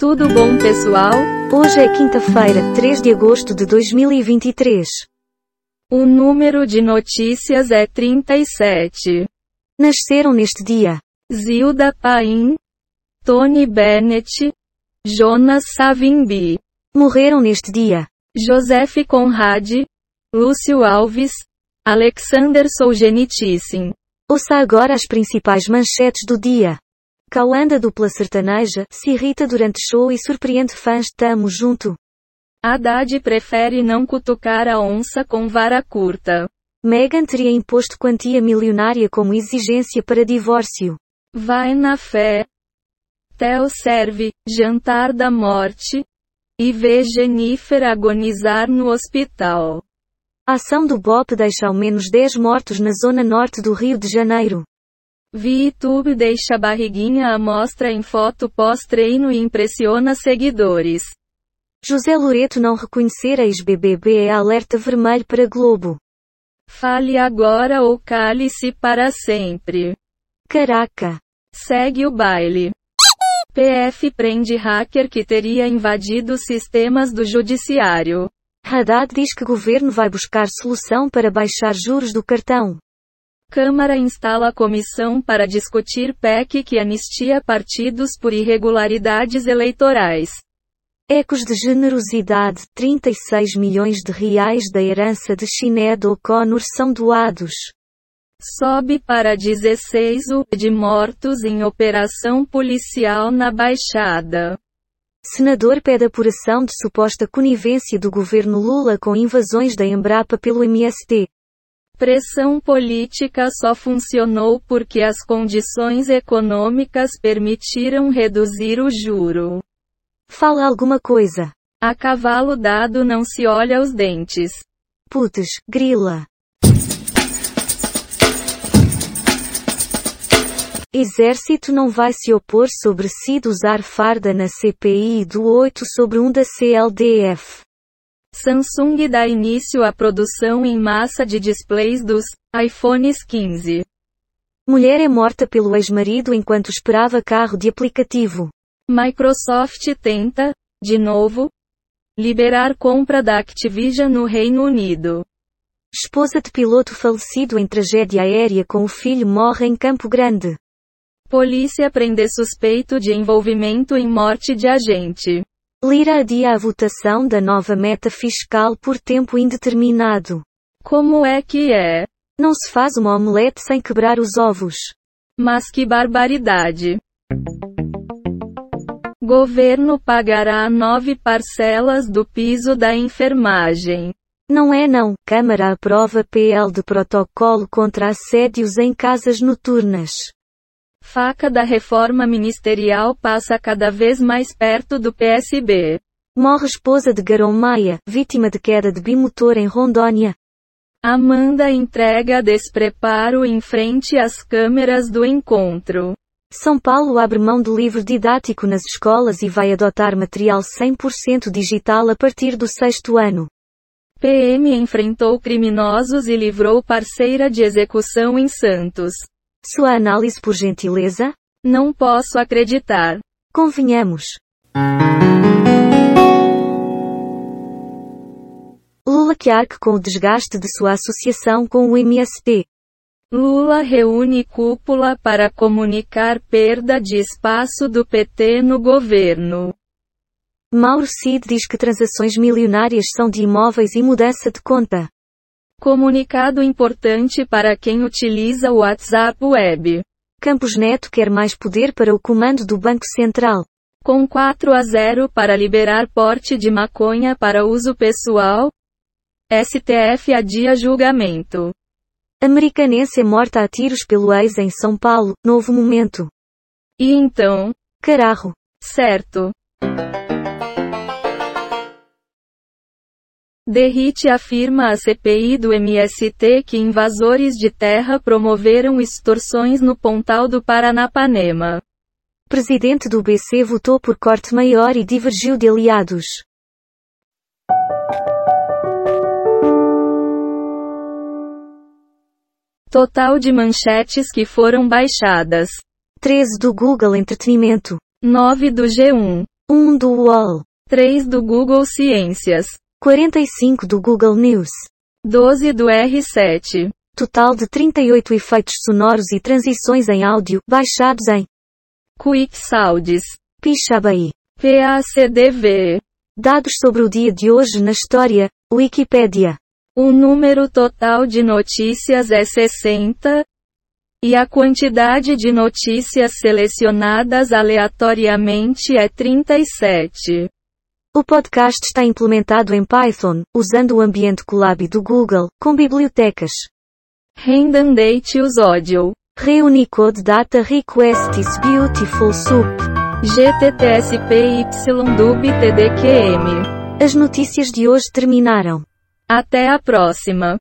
Tudo bom, pessoal? Hoje é quinta-feira, 3 de agosto de 2023. O número de notícias é 37. Nasceram neste dia Zilda Paim, Tony Bennett, Jonas Savimbi, Morreram neste dia Joseph Conrad, Lúcio Alves, Alexander Solzhenitsyn. Ouça agora as principais manchetes do dia. Cauã da dupla sertaneja se irrita durante show e surpreende fãs Tamo junto. Haddad prefere não cutucar a onça com vara curta. Meghan teria imposto quantia milionária como exigência para divórcio. Vai na fé. Theo serve, jantar da morte. E vê Jennifer agonizar no hospital. A ação do BOP deixa ao menos 10 mortos na zona norte do Rio de Janeiro. VTube deixa a barriguinha à mostra em foto pós-treino e impressiona seguidores. José Loreto não reconhecer a ex-BBB é alerta vermelho para Globo. Fale agora ou cale-se para sempre. Caraca. Segue o baile. PF prende hacker que teria invadido sistemas do judiciário. Haddad diz que governo vai buscar solução para baixar juros do cartão. Câmara instala comissão para discutir PEC que anistia partidos por irregularidades eleitorais. Ecos de generosidade, 36 milhões de reais da herança de Sinéad O'Connor são doados. Sobe para 16 o de mortos em operação policial na Baixada. Senador pede apuração de suposta conivência do governo Lula com invasões da Embrapa pelo MST. Pressão política só funcionou porque as condições econômicas permitiram reduzir o juro. Fala alguma coisa. A cavalo dado não se olha os dentes. Putz, grila. Exército não vai se opor sobre Cid usar farda na CPI do 8 sobre 1 da CLDF. Samsung dá início à produção em massa de displays dos iPhones 15. Mulher é morta pelo ex-marido enquanto esperava carro de aplicativo. Microsoft tenta, de novo, liberar compra da Activision no Reino Unido. Esposa de piloto falecido em tragédia aérea com o filho morre em Campo Grande. Polícia prende suspeito de envolvimento em morte de agente. Lira adia a votação da nova meta fiscal por tempo indeterminado. Como é que é? Não se faz uma omelete sem quebrar os ovos. Mas que barbaridade! Governo pagará nove parcelas do piso da enfermagem. Não é não. Câmara aprova PL de protocolo contra assédios em casas noturnas. Faca da reforma ministerial passa cada vez mais perto do PSB. Morre esposa de Garão Maia, vítima de queda de bimotor em Rondônia. Amanda entrega despreparo em frente às câmeras do encontro. São Paulo abre mão do livro didático nas escolas e vai adotar material 100% digital a partir do sexto ano. PM enfrentou criminosos e livrou parceira de execução em Santos. Sua análise por gentileza? Não posso acreditar. Convenhamos. Lula que arque com o desgaste de sua associação com o MST. Lula reúne cúpula para comunicar perda de espaço do PT no governo. Mauro Cid diz que transações milionárias são de imóveis e mudança de conta. Comunicado importante para quem utiliza o WhatsApp Web. Campos Neto quer mais poder para o comando do Banco Central. Com 4 a 0 para liberar porte de maconha para uso pessoal, STF adia julgamento. Americanense é morta a tiros pelo ex em São Paulo, novo momento. E então? Carajo. Certo. Derrite afirma a CPI do MST que invasores de terra promoveram extorsões no Pontal do Paranapanema. Presidente do BC votou por corte maior e divergiu de aliados. Total de manchetes que foram baixadas. 13 do Google Entretenimento. 9 do G1. 1 do UOL, 3 do Google Ciências, 45 do Google News. 12 do R7. Total de 38 efeitos sonoros e transições em áudio, baixados em Quick Sounds. Pixabay. PACDV. Dados sobre o dia de hoje na história, Wikipédia. O número total de notícias é 60. E a quantidade de notícias selecionadas aleatoriamente é 37. O podcast está implementado em Python, usando o ambiente Colab do Google, com bibliotecas. Redundate os audio. Reunicode Data Requests Beautiful Soup. GTTSPYDUB TDQM. As notícias de hoje terminaram. Até a próxima.